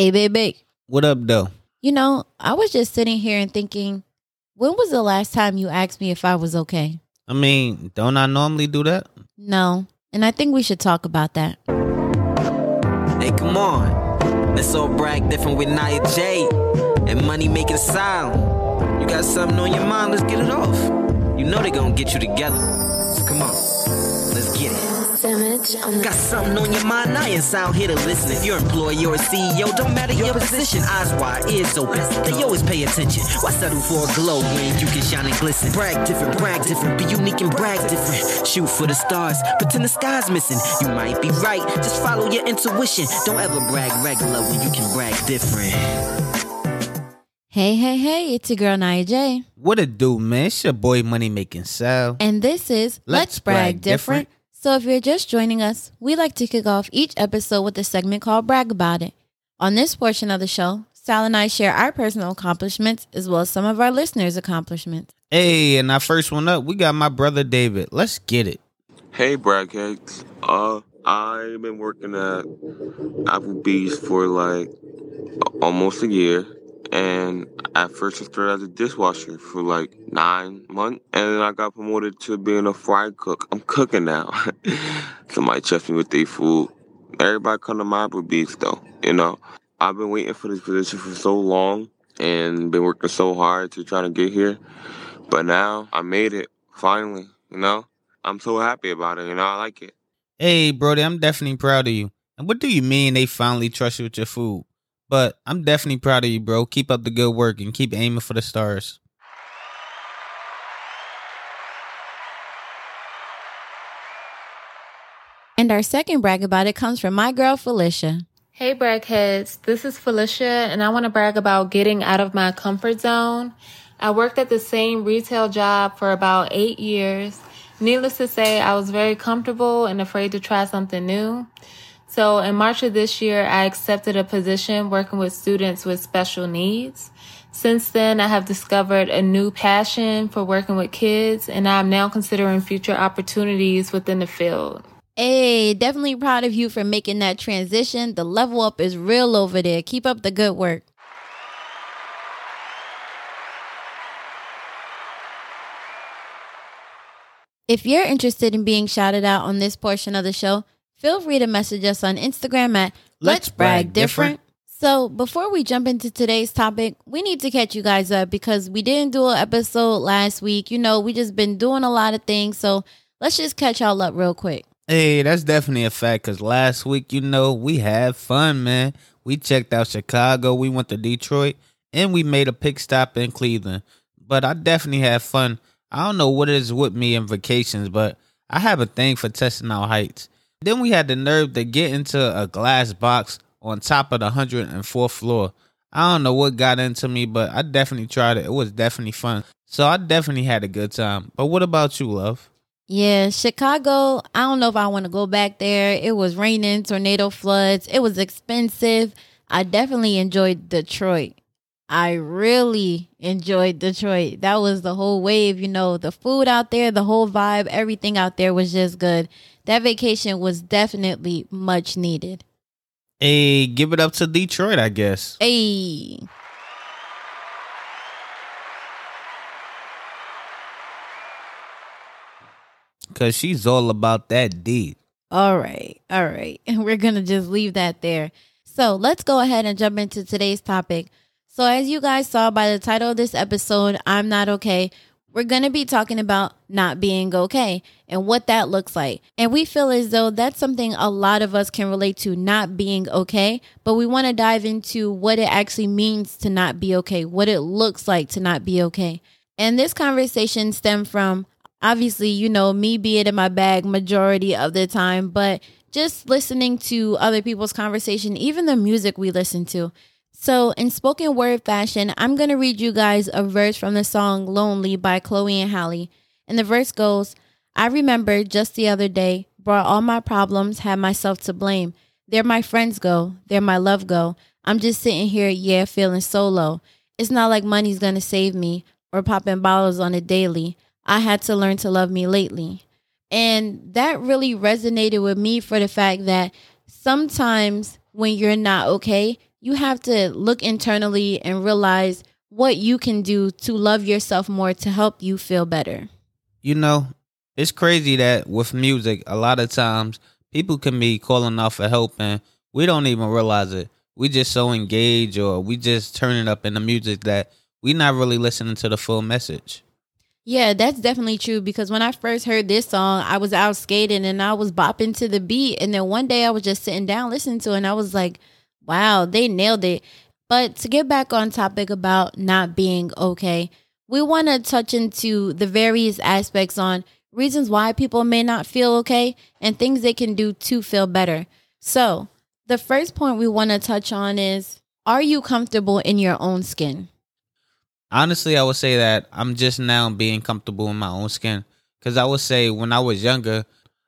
Hey, baby. What up, though? You know, I was just sitting here and thinking, when was the last time you asked me if I was okay? I mean, don't I normally do that? No. And I think we should talk about that. Hey, come on. Let's all brag different with Nia J and money making sound. You got something on your mind, let's get it off. You know they gonna get you together. So come on, let's get it. Got something on your mind, I ain't out here to listen. If you're employee or a CEO, don't matter your position. Eyes wide, ears open, they always pay attention. Why settle for a glow when you can shine and glisten? Brag different, brag different, be unique and brag different. Shoot for the stars, pretend the sky's missing. You might be right, just follow your intuition. Don't ever brag regular when you can brag different. Hey, hey, hey, it's your girl Nia J. What it do, man? It's your boy Money Making Sal. And this is Let's, Brag, different. So if you're just joining us, we like to kick off each episode with a segment called Brag About It. On this portion of the show, Sal and I share our personal accomplishments as well as some of our listeners' accomplishments. Hey, and our first one up, we got my brother David. Let's get it. Hey, Bragheads. Uh, I've been working at Applebee's for like almost a year. And at first I started as a dishwasher for like nine months. And then I got promoted to being a fry cook. I'm cooking now. Somebody trust me with their food. Everybody come to my Applebee's though, you know. I've been waiting for this position for so long and been working so hard to try to get here. But now I made it finally, you know. I'm so happy about it, you know. I like it. Hey, Brody, I'm definitely proud of you. And what do you mean they finally trust you with your food? But I'm definitely proud of you, bro. Keep up the good work and keep aiming for the stars. And our second brag about it comes from my girl Felicia. Hey, bragheads. This is Felicia, and I want to brag about getting out of my comfort zone. I worked at the same retail job for about eight years. Needless to say, I was very comfortable and afraid to try something new. So in March of this year, I accepted a position working with students with special needs. Since then, I have discovered a new passion for working with kids, and I'm now considering future opportunities within the field. Hey, definitely proud of you for making that transition. The level up is real over there. Keep up the good work. If you're interested in being shouted out on this portion of the show, feel free to message us on Instagram at Let's, Brag, Different. So, before we jump into today's topic, we need to catch you guys up because we didn't do an episode last week. You know, we just been doing a lot of things. So, let's just catch y'all up real quick. Hey, that's definitely a fact because last week, you know, we had fun, man. We checked out Chicago, we went to Detroit, and we made a pick stop in Cleveland. But I definitely had fun. I don't know what it is with me and vacations, but I have a thing for testing out heights. Then we had the nerve to get into a glass box on top of the 104th floor. I don't know what got into me, but I definitely tried it. It was definitely fun. So I definitely had a good time. But what about you, love? Yeah, Chicago, I don't know if I want to go back there. It was raining, tornado floods. It was expensive. I definitely enjoyed Detroit. I really enjoyed Detroit. That was the whole wave, you know, the food out there, the whole vibe, everything out there was just good. That vacation was definitely much needed. Hey, give it up to Detroit, I guess. Hey. Cause she's all about that D. All right. All right. And we're going to just leave that there. So let's go ahead and jump into today's topic. So, as you guys saw by the title of this episode, I'm Not Okay, we're going to be talking about not being okay and what that looks like. And we feel as though that's something a lot of us can relate to not being okay, but we want to dive into what it actually means to not be okay, what it looks like to not be okay. And this conversation stemmed from obviously, you know, me being in my bag majority of the time, but just listening to other people's conversation, even the music we listen to. So, in spoken word fashion, I'm going to read you guys a verse from the song Lonely by Chloe and Halle. And the verse goes I remember just the other day, brought all my problems, had myself to blame. There my friends go, there my love go. I'm just sitting here, yeah, feeling so low. It's not like money's going to save me or popping bottles on a daily. I had to learn to love me lately. And that really resonated with me for the fact that sometimes when you're not okay, you have to look internally and realize what you can do to love yourself more to help you feel better. You know, it's crazy that with music, a lot of times people can be calling out for help and we don't even realize it. We just so engaged or we just turn it up in the music that we not really listening to the full message. Yeah, that's definitely true because when I first heard this song, I was out skating and I was bopping to the beat. And then one day I was just sitting down listening to it and I was like, wow, they nailed it. But to get back on topic about not being okay, we want to touch into the various aspects on reasons why people may not feel okay and things they can do to feel better. So, the first point we want to touch on is Are you comfortable in your own skin? Honestly, I would say that I'm just now being comfortable in my own skin. Because I would say when I was younger,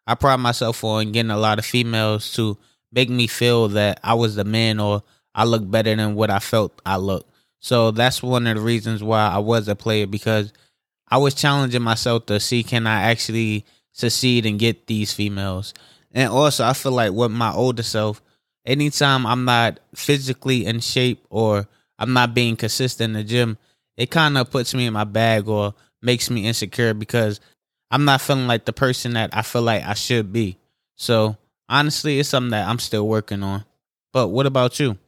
I pride myself on getting a lot of females to make me feel that I was the man or I look better than what I felt I looked. So that's one of the reasons why I was a player because I was challenging myself to see can I actually succeed and get these females. And also I feel like with my older self, anytime I'm not physically in shape or I'm not being consistent in the gym, it kind of puts me in my bag or makes me insecure because I'm not feeling like the person that I feel like I should be. So honestly, it's something that I'm still working on. But what about you?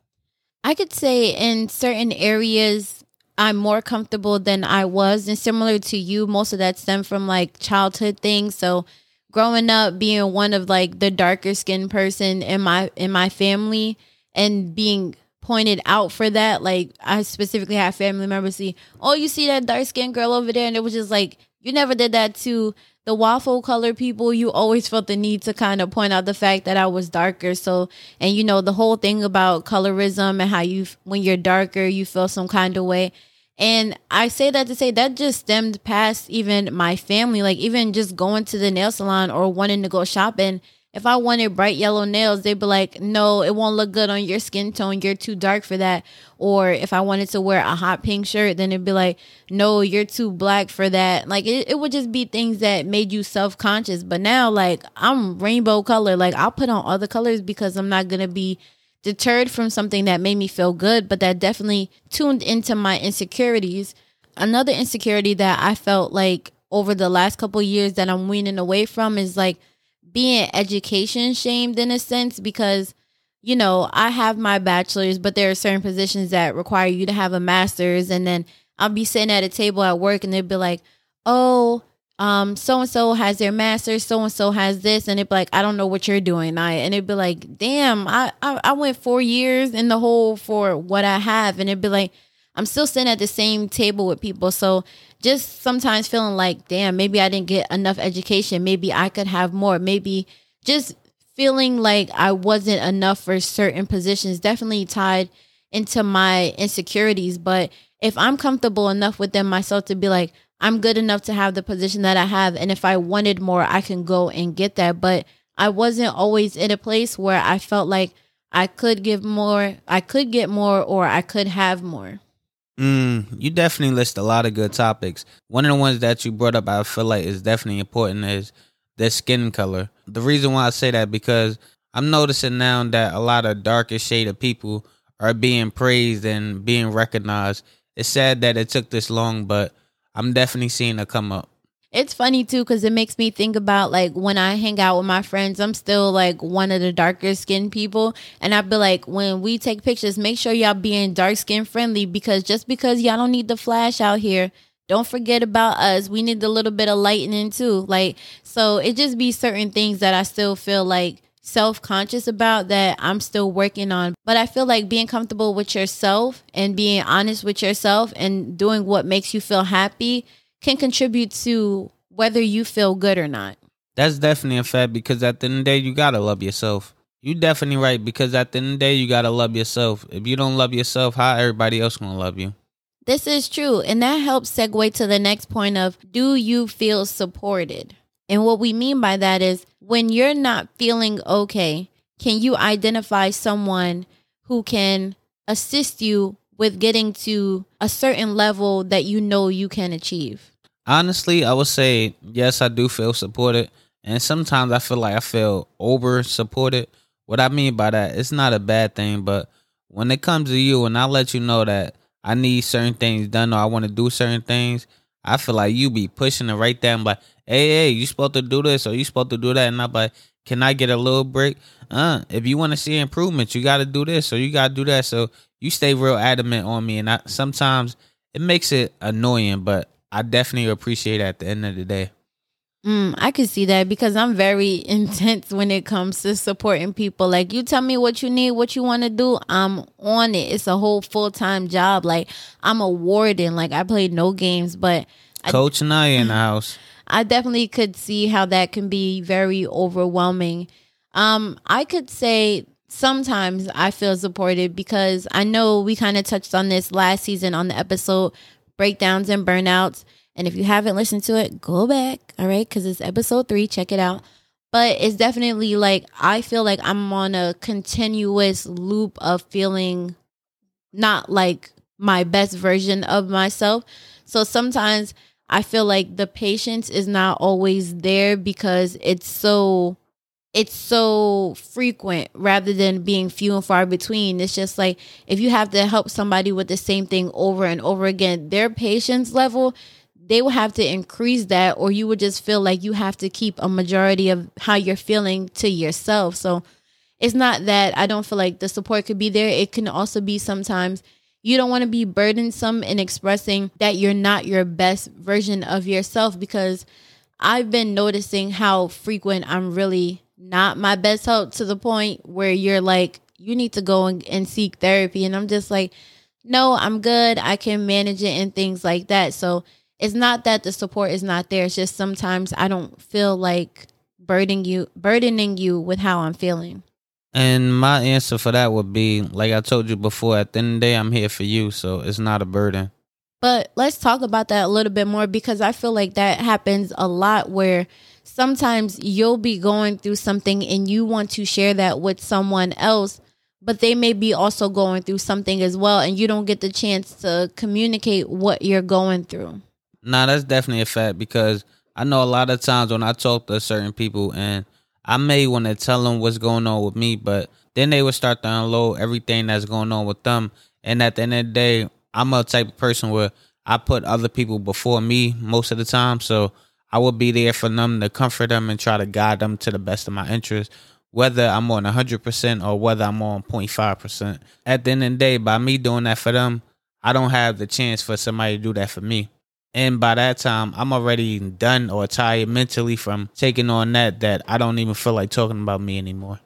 I could say in certain areas I'm more comfortable than I was. And similar to you, most of that stemmed from like childhood things. So growing up being one of like the darker skinned person in my in my family and being pointed out for that. Like I specifically have family members see, oh, you see that dark skinned girl over there, and it was just like you never did that to the waffle color people. You always felt the need to kind of point out the fact that I was darker. So, and you know the whole thing about colorism and how you when you're darker you feel some kind of way. And I say that to say that just stemmed past even my family, like even just going to the nail salon or wanting to go shopping if I wanted bright yellow nails, they'd be like, no, it won't look good on your skin tone. You're too dark for that. Or if I wanted to wear a hot pink shirt, then it'd be like, no, you're too black for that. Like it, it would just be things that made you self conscious. But now, like, I'm rainbow color. Like, I'll put on other colors because I'm not going to be deterred from something that made me feel good, but that definitely tuned into my insecurities. Another insecurity that I felt like over the last couple years that I'm weaning away from is like, being education shamed in a sense because you know i have my bachelor's but there are certain positions that require you to have a master's. And then i'll be sitting at a table at work and they'd be like oh um so and so has their master's so and so has this. And it'd be like i don't know what you're doing i and it'd be like damn I, I i went four years in the hole for what i have. And it'd be like i'm still sitting at the same table with people so just sometimes feeling like, damn, maybe I didn't get enough education. Maybe I could have more. Maybe just feeling like I wasn't enough for certain positions definitely tied into my insecurities. But if I'm comfortable enough within myself to be like, I'm good enough to have the position that I have. And if I wanted more, I can go and get that. But I wasn't always in a place where I felt like I could give more, I could get more, or I could have more. Mm, you definitely list a lot of good topics. One of the ones that you brought up, I feel like is definitely important is their skin color. The reason why I say that because I'm noticing now that a lot of darker shaded people are being praised and being recognized. It's sad that it took this long, but I'm definitely seeing it come up. It's funny too because it makes me think about like when I hang out with my friends, I'm still like one of the darker skinned people. And I'd be like, when we take pictures, make sure y'all being dark skin friendly because just because y'all don't need the flash out here, don't forget about us. We need a little bit of lightening too. Like, so it just be certain things that I still feel like self conscious about that I'm still working on. But I feel like being comfortable with yourself and being honest with yourself and doing what makes you feel happy can contribute to whether you feel good or not. That's definitely a fact because at the end of the day, you gotta love yourself. You definitely right because at the end of the day, you gotta love yourself. If you don't love yourself, how everybody else gonna love you? This is true, and that helps segue to the next point of do you feel supported? And what we mean by that is when you're not feeling okay, can you identify someone who can assist you with getting to a certain level that you know you can achieve? Honestly, I would say yes, I do feel supported. And sometimes I feel like I feel over supported. What I mean by that, it's not a bad thing, but when it comes to you and I let you know that I need certain things done or I want to do certain things, I feel like you be pushing it right there and like, hey, hey, you supposed to do this or you supposed to do that. And I'm like, can I get a little break? Uh, if you want to see improvements, you got to do this or you got to do that. So you stay real adamant on me. And I, sometimes it makes it annoying, but I definitely appreciate it at the end of the day. Mm, I could see that because I'm very intense when it comes to supporting people. Like, you tell me what you need, what you want to do, I'm on it. It's a whole full time job. Like, I'm a warden. Like, I played no games, but Coach and I in the house. I definitely could see how that can be very overwhelming. Um, I could say sometimes I feel supported because I know we kind of touched on this last season on the episode breakdowns and burnouts. And if you haven't listened to it, go back, all right? Because it's episode three. Check it out. But it's definitely like I feel like I'm on a continuous loop of feeling not like my best version of myself. So sometimes I feel like the patience is not always there because it's so it's so frequent rather than being few and far between. It's just like if you have to help somebody with the same thing over and over again, their patience level, they will have to increase that, or you would just feel like you have to keep a majority of how you're feeling to yourself. So it's not that I don't feel like the support could be there. It can also be sometimes you don't want to be burdensome in expressing that you're not your best version of yourself because I've been noticing how frequent I'm really not my best help to the point where you're like, you need to go and, and seek therapy. And I'm just like, no, I'm good. I can manage it and things like that. So it's not that the support is not there. It's just sometimes I don't feel like burdening you burdening you with how I'm feeling. And my answer for that would be like I told you before, at the end of the day, I'm here for you. So it's not a burden. But let's talk about that a little bit more because I feel like that happens a lot where sometimes you'll be going through something and you want to share that with someone else, but they may be also going through something as well, and you don't get the chance to communicate what you're going through. Nah, that's definitely a fact because I know a lot of times when I talk to certain people and I may want to tell them what's going on with me, but then they would start to unload everything that's going on with them. And at the end of the day, I'm a type of person where I put other people before me most of the time. So I will be there for them to comfort them and try to guide them to the best of my interest, whether I'm on 100% or whether I'm on 0.5%. At the end of the day, by me doing that for them, I don't have the chance for somebody to do that for me. And by that time, I'm already done or tired mentally from taking on that, that I don't even feel like talking about me anymore.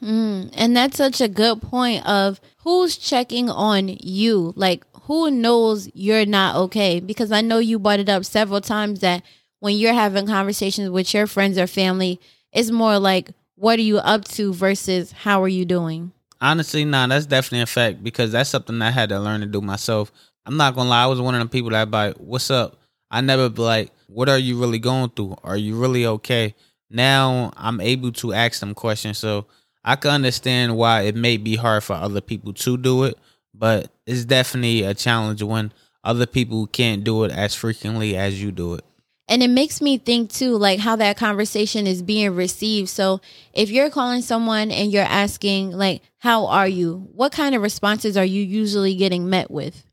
Mm, and that's such a good point of who's checking on you. Like, who knows you're not okay? Because I know you brought it up several times that when you're having conversations with your friends or family, it's more like, what are you up to versus how are you doing? Honestly, nah, that's definitely a fact because that's something I had to learn to do myself. I'm not gonna lie, I was one of the people that like, what's up? I never be like, what are you really going through? Are you really okay? Now I'm able to ask them questions. So I can understand why it may be hard for other people to do it, but it's definitely a challenge when other people can't do it as frequently as you do it. And it makes me think too, like how that conversation is being received. So if you're calling someone and you're asking, like, how are you? What kind of responses are you usually getting met with?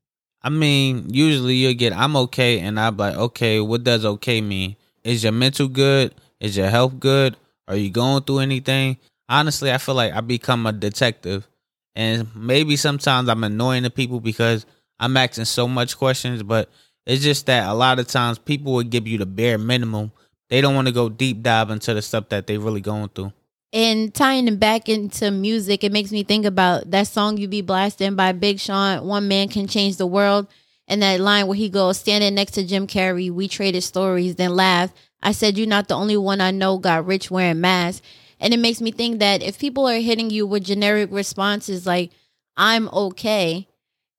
I mean, usually you'll get, I'm okay. And I'm like, okay, what does okay mean? Is your mental good? Is your health good? Are you going through anything? Honestly, I feel like I become a detective. And maybe sometimes I'm annoying to people because I'm asking so much questions, but it's just that a lot of times people will give you the bare minimum. They don't want to go deep dive into the stuff that they're really going through. And tying it back into music, it makes me think about that song you be blasting by Big Sean, One Man Can Change the World. And that line where he goes, standing next to Jim Carrey, we traded stories, then laugh. I said, You're not the only one I know got rich wearing masks. And it makes me think that if people are hitting you with generic responses like, I'm okay,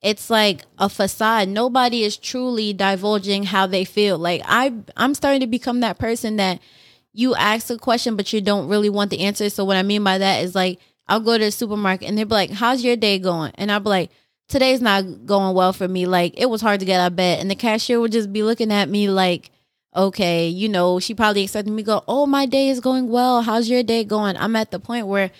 it's like a facade. Nobody is truly divulging how they feel. Like I I'm starting to become that person that you ask a question but you don't really want the answer. So what I mean by that is like I'll go to the supermarket and they'll be like, How's your day going? And I'll be like, Today's not going well for me. Like it was hard to get out of bed. And the cashier would just be looking at me like, Okay, you know, she probably expected me to go, Oh, my day is going well. How's your day going? I'm at the point where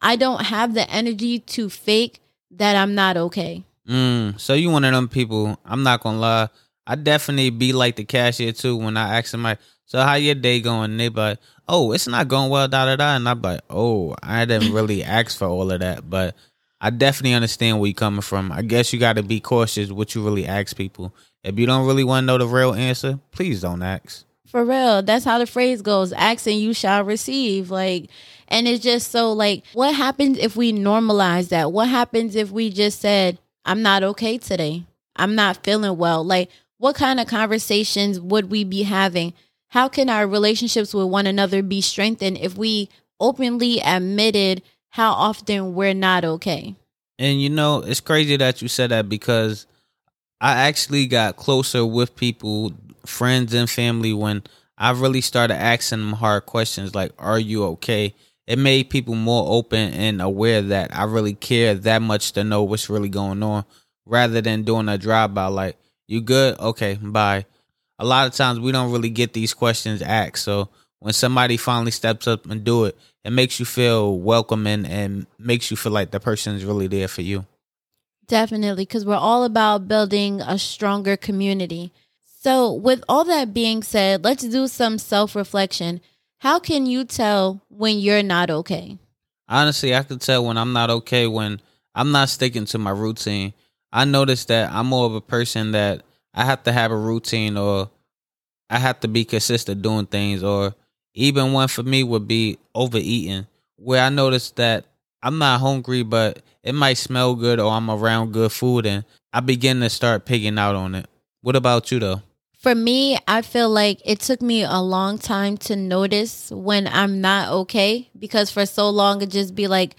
I don't have the energy to fake that I'm not okay. Mm, so you one of them people? I'm not gonna lie. I definitely be like the cashier too when I ask somebody, "So how your day going?" They like, "Oh, it's not going well." Da da da. And I'm like, "Oh, I didn't really ask for all of that." But I definitely understand where you're coming from. I guess you got to be cautious what you really ask people. If you don't really want to know the real answer, please don't ask. For real, that's how the phrase goes: "Ask and you shall receive." Like, and it's just so like, what happens if we normalize that? What happens if we just said, "I'm not okay today. I'm not feeling well." Like, what kind of conversations would we be having? How can our relationships with one another be strengthened if we openly admitted how often we're not okay? And you know, it's crazy that you said that because I actually got closer with people, friends and family, when I really started asking them hard questions like, Are you okay? It made people more open and aware that I really care that much to know what's really going on rather than doing a drive by like, You good? Okay, bye. A lot of times we don't really get these questions asked. So when somebody finally steps up and do it, it makes you feel welcome and, makes you feel like the person is really there for you. Definitely, because we're all about building a stronger community. So, with all that being said, let's do some self reflection. How can you tell when you're not okay? Honestly, I can tell when I'm not okay when I'm not sticking to my routine. I notice that I'm more of a person that I have to have a routine or I have to be consistent doing things or even one for me would be overeating where I notice that I'm not hungry but it might smell good or I'm around good food and I begin to start picking out on it. What about you though? For me, I feel like it took me a long time to notice when I'm not okay because for so long it just be like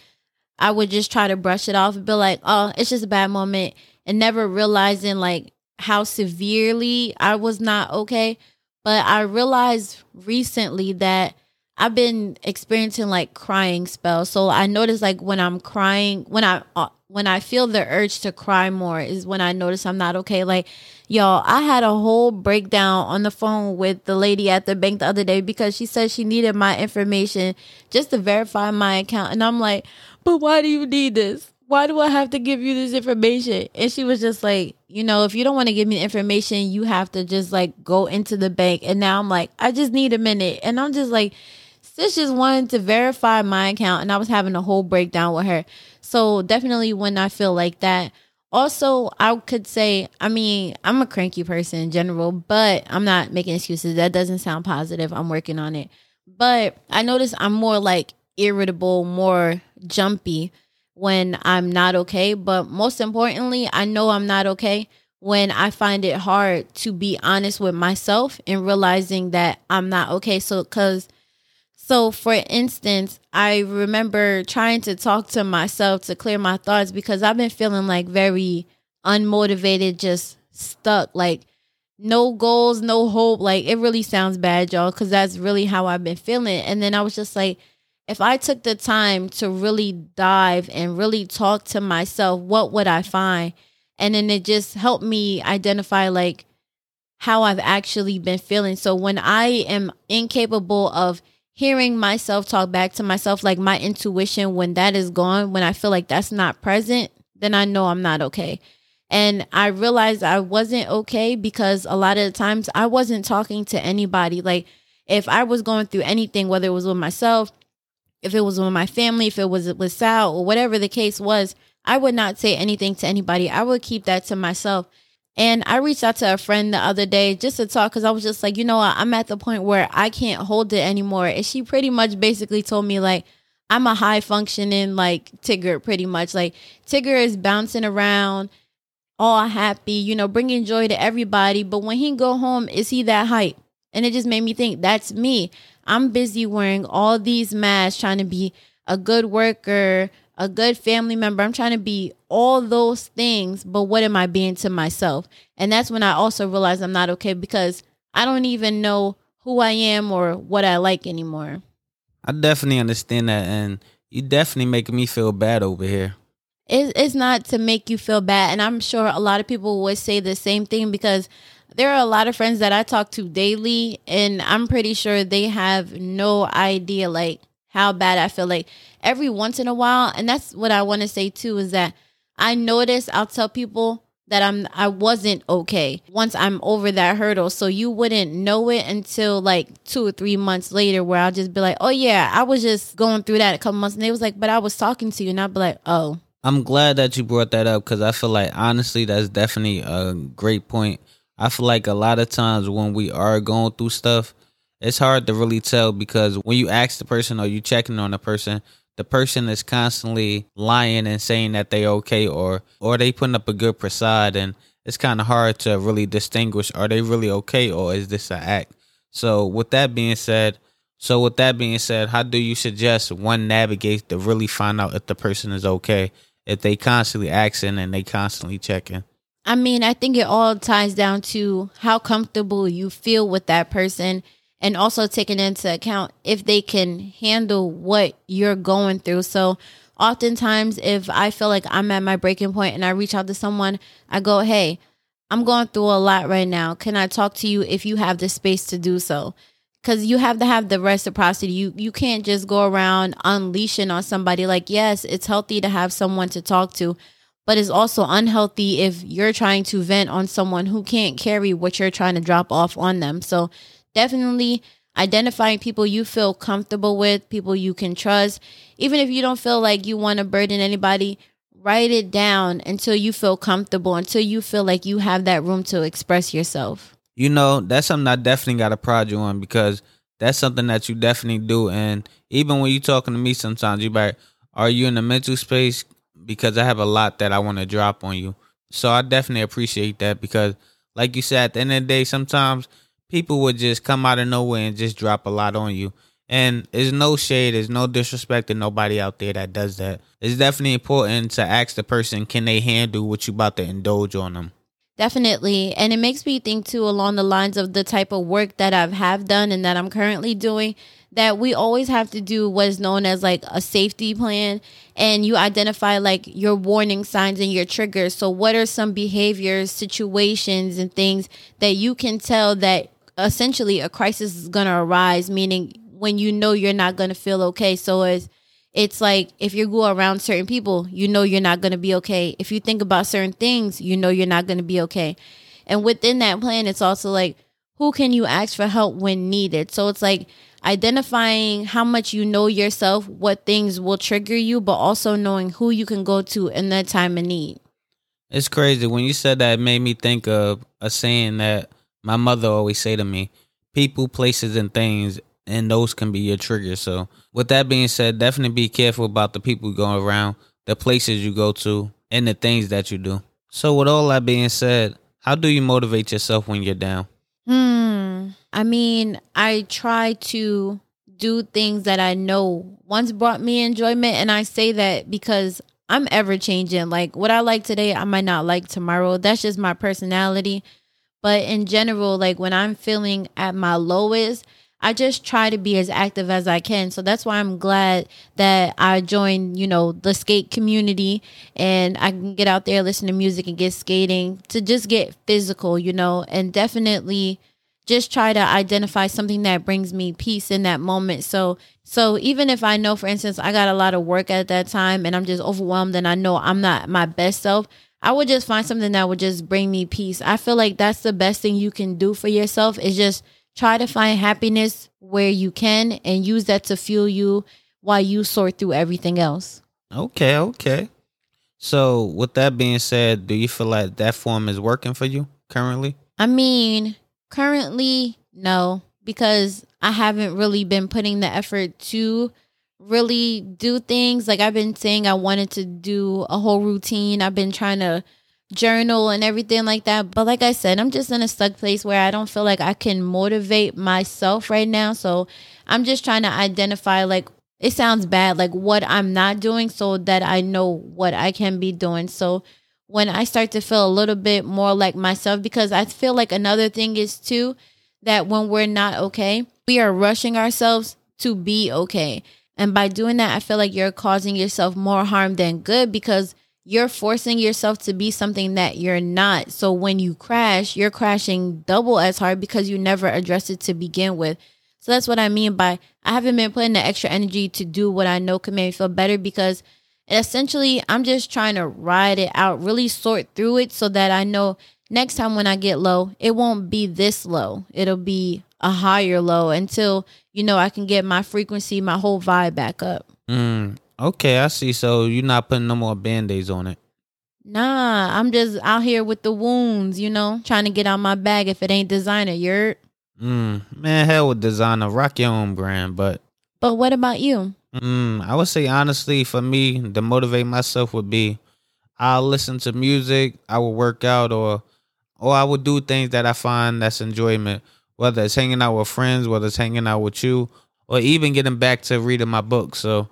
I would just try to brush it off and be like, "Oh, it's just a bad moment," and never realizing like how severely I was not okay. But I realized recently that I've been experiencing like crying spells. So I notice like when I'm crying, when I uh, when I feel the urge to cry more is when I notice I'm not okay. Like, y'all, I had a whole breakdown on the phone with the lady at the bank the other day because she said she needed my information just to verify my account. And I'm like, but why do you need this? Why do I have to give you this information? And she was just like, you know, if you don't want to give me information, you have to just like go into the bank. And now I'm like, I just need a minute. And I'm just like, sis just wanted to verify my account and I was having a whole breakdown with her. So definitely when I feel like that. Also, I could say, I mean, I'm a cranky person in general, but I'm not making excuses. That doesn't sound positive. I'm working on it. But I notice I'm more like irritable, more jumpy when I'm not okay. But most importantly, I know I'm not okay when I find it hard to be honest with myself and realizing that I'm not okay. So, because so, for instance, I remember trying to talk to myself to clear my thoughts because I've been feeling like very unmotivated, just stuck, like no goals, no hope. Like, it really sounds bad, y'all, because that's really how I've been feeling. And then I was just like, if I took the time to really dive and really talk to myself, what would I find? And then it just helped me identify, like, how I've actually been feeling. So, when I am incapable of hearing myself talk back to myself, like my intuition, when that is gone, when I feel like that's not present, then I know I'm not okay. And I realized I wasn't okay because a lot of the times I wasn't talking to anybody. Like if I was going through anything, whether it was with myself, if it was with my family, if it was with Sal, or whatever the case was, I would not say anything to anybody. I would keep that to myself. And I reached out to a friend the other day just to talk because I was just like, you know what, I'm at the point where I can't hold it anymore. And she pretty much basically told me, like, I'm a high functioning, like, Tigger, pretty much. Like, Tigger is bouncing around, all happy, you know, bringing joy to everybody. But when he go home, is he that hype? And it just made me think, that's me. I'm busy wearing all these masks, trying to be a good worker, a good family member. I'm trying to be all those things, but what am I being to myself? And that's when I also realized I'm not okay because I don't even know who I am or what I like anymore. I definitely understand that, and you definitely making me feel bad over here. it's not to make you feel bad, and I'm sure a lot of people would say the same thing because there are a lot of friends that I talk to daily, and I'm pretty sure they have no idea like how bad I feel like every once in a while. And that's what I want to say too is that I notice I'll tell people that I'm I wasn't okay once I'm over that hurdle. So you wouldn't know it until like two or three months later where I'll just be like, Oh yeah, I was just going through that a couple months and they was like, But I was talking to you and I'll be like, Oh. I'm glad that you brought that up because I feel like honestly that's definitely a great point. I feel like a lot of times when we are going through stuff, it's hard to really tell because when you ask the person or you checking on the person, the person is constantly lying and saying that they okay or or they putting up a good facade and it's kind of hard to really distinguish are they really okay or is this an act? So with that being said so with that being said how do you suggest one navigates to really find out if the person is okay if they constantly asking and they constantly checking? I mean i think it all ties down to how comfortable you feel with that person and also taking into account if they can handle what you're going through. So, oftentimes, if I feel like I'm at my breaking point and I reach out to someone, I go, Hey, I'm going through a lot right now. Can I talk to you if you have the space to do so? Because you have to have the reciprocity. You you can't just go around unleashing on somebody. Like, yes, it's healthy to have someone to talk to, but it's also unhealthy if you're trying to vent on someone who can't carry what you're trying to drop off on them. So definitely identifying people you feel comfortable with, people you can trust. Even if you don't feel like you want to burden anybody, write it down until you feel comfortable, until you feel like you have that room to express yourself. You know, that's something I definitely got to prod you on because that's something that you definitely do. And even when you're talking to me sometimes, you're like, are you in the mental space? Because I have a lot that I want to drop on you. So I definitely appreciate that because, like you said, at the end of the day, sometimes – people would just come out of nowhere and just drop a lot on you. And there's no shade, there's no disrespect to nobody out there that does that. It's definitely important to ask the person, can they handle what you about to indulge on them? Definitely. And it makes me think too along the lines of the type of work that I've have done and that I'm currently doing that we always have to do what is known as like a safety plan and you identify like your warning signs and your triggers. So what are some behaviors, situations and things that you can tell that essentially a crisis is going to arise, meaning when you know you're not going to feel okay. So it's, it's like if you go around certain people, you know you're not going to be okay. If you think about certain things, you know you're not going to be okay. And within that plan, it's also like, who can you ask for help when needed? So it's like identifying how much you know yourself, what things will trigger you, but also knowing who you can go to in that time of need. It's crazy. When you said that, it made me think of a saying that my mother always say to me, people, places, and things, and those can be your triggers. So, with that being said, definitely be careful about the people going around, the places you go to, and the things that you do. So, with all that being said, how do you motivate yourself when you're down? Hmm. I mean, I try to do things that I know once brought me enjoyment, and I say that because I'm ever changing. Like what I like today, I might not like tomorrow. That's just my personality. But in general, like when I'm feeling at my lowest, I just try to be as active as I can. So that's why I'm glad that I joined, you know, the skate community and I can get out there, listen to music and get skating to just get physical, you know, and definitely just try to identify something that brings me peace in that moment. So so even if I know for instance I got a lot of work at that time and I'm just overwhelmed and I know I'm not my best self, I would just find something that would just bring me peace. I feel like that's the best thing you can do for yourself is just try to find happiness where you can and use that to fuel you while you sort through everything else. Okay, okay. So, with that being said, do you feel like that form is working for you currently? I mean, currently, no, because I haven't really been putting the effort to really do things. Like I've been saying I wanted to do a whole routine. I've been trying to journal and everything like that. But like I said, I'm just in a stuck place where I don't feel like I can motivate myself right now. So I'm just trying to identify like it sounds bad, like what I'm not doing so that I know what I can be doing. So when I start to feel a little bit more like myself, because I feel like another thing is too that when we're not okay, we are rushing ourselves to be okay. And by doing that, I feel like you're causing yourself more harm than good because you're forcing yourself to be something that you're not. So when you crash, you're crashing double as hard because you never addressed it to begin with. So that's what I mean by I haven't been putting the extra energy to do what I know can make me feel better because essentially, I'm just trying to ride it out, really sort through it so that I know next time when I get low, it won't be this low. It'll be a higher low until, you know, I can get my frequency, my whole vibe back up. Mm, okay, I see. So you're not putting no more band aids on it. Nah, I'm just out here with the wounds, you know, trying to get out my bag if it ain't designer. You're. Mm, man, hell with designer. Rock your own brand, but. But what about you? Mm, I would say honestly, for me, to motivate myself would be, I'll listen to music, I will work out, or, or I would do things that I find that's enjoyment. Whether it's hanging out with friends, whether it's hanging out with you, or even getting back to reading my book. So,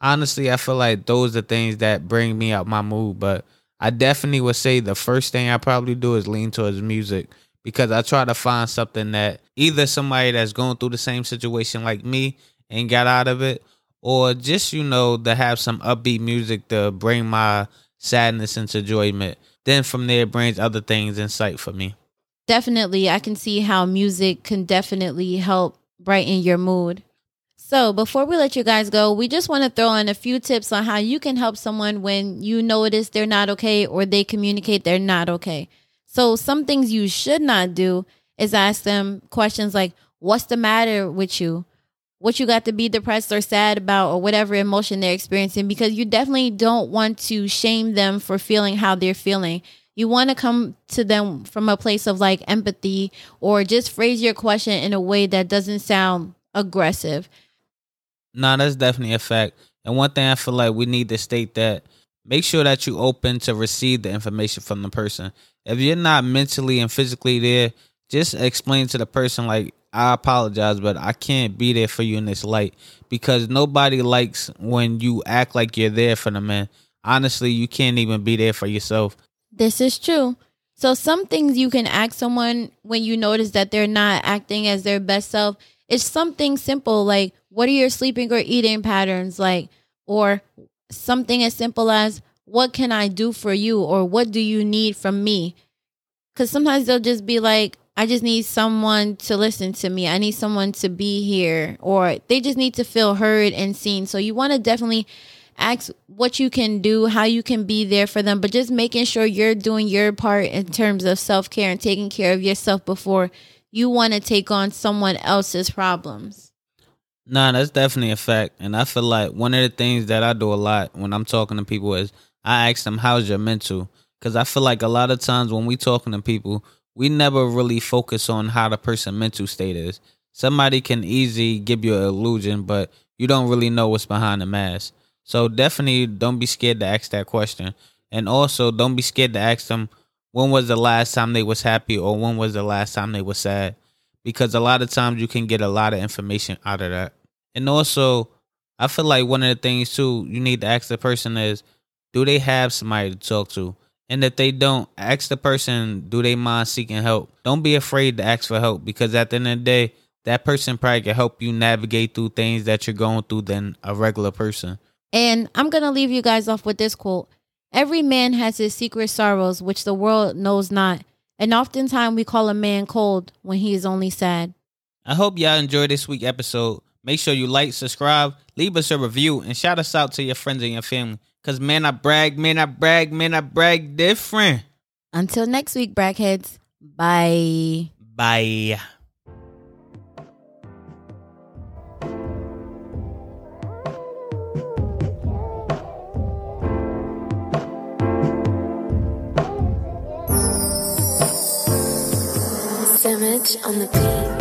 honestly, I feel like those are things that bring me out my mood. But I definitely would say the first thing I probably do is lean towards music because I try to find something that either somebody that's going through the same situation like me and got out of it, or just, you know, to have some upbeat music to bring my sadness into enjoyment. Then from there, it brings other things in sight for me. Definitely, I can see how music can definitely help brighten your mood. So, before we let you guys go, we just want to throw in a few tips on how you can help someone when you notice they're not okay or they communicate they're not okay. So, some things you should not do is ask them questions like, What's the matter with you? What you got to be depressed or sad about, or whatever emotion they're experiencing, because you definitely don't want to shame them for feeling how they're feeling. You want to come to them from a place of like empathy or just phrase your question in a way that doesn't sound aggressive. Nah, that's definitely a fact. And one thing I feel like we need to state that make sure that you open to receive the information from the person. If you're not mentally and physically there, just explain to the person like I apologize, but I can't be there for you in this light because nobody likes when you act like you're there for the man. Honestly, you can't even be there for yourself. This is true. So some things you can ask someone when you notice that they're not acting as their best self. It's something simple like what are your sleeping or eating patterns like or something as simple as what can I do for you or what do you need from me? Cuz sometimes they'll just be like I just need someone to listen to me. I need someone to be here or they just need to feel heard and seen. So you want to definitely ask what you can do, how you can be there for them, but just making sure you're doing your part in terms of self care and taking care of yourself before you want to take on someone else's problems. Nah, that's definitely a fact. And I feel like one of the things that I do a lot when I'm talking to people is I ask them, How's your mental? Because I feel like a lot of times when we talking to people, we never really focus on how the person mental state is. Somebody can easily give you an illusion, but you don't really know what's behind the mask. So definitely don't be scared to ask that question. And also don't be scared to ask them when was the last time they was happy or when was the last time they was sad. Because a lot of times you can get a lot of information out of that. And also I feel like one of the things too you need to ask the person is do they have somebody to talk to? And if they don't, ask the person, do they mind seeking help? Don't be afraid to ask for help because at the end of the day, that person probably can help you navigate through things that you're going through than a regular person. And I'm going to leave you guys off with this quote Every man has his secret sorrows, which the world knows not. And oftentimes we call a man cold when he is only sad. I hope y'all enjoyed this week's episode. Make sure you like, subscribe, leave us a review, and shout us out to your friends and your family. Cause man, I brag, man, I brag, man, I brag different. Until next week, bragheads. Bye. Bye. Damage on the beat.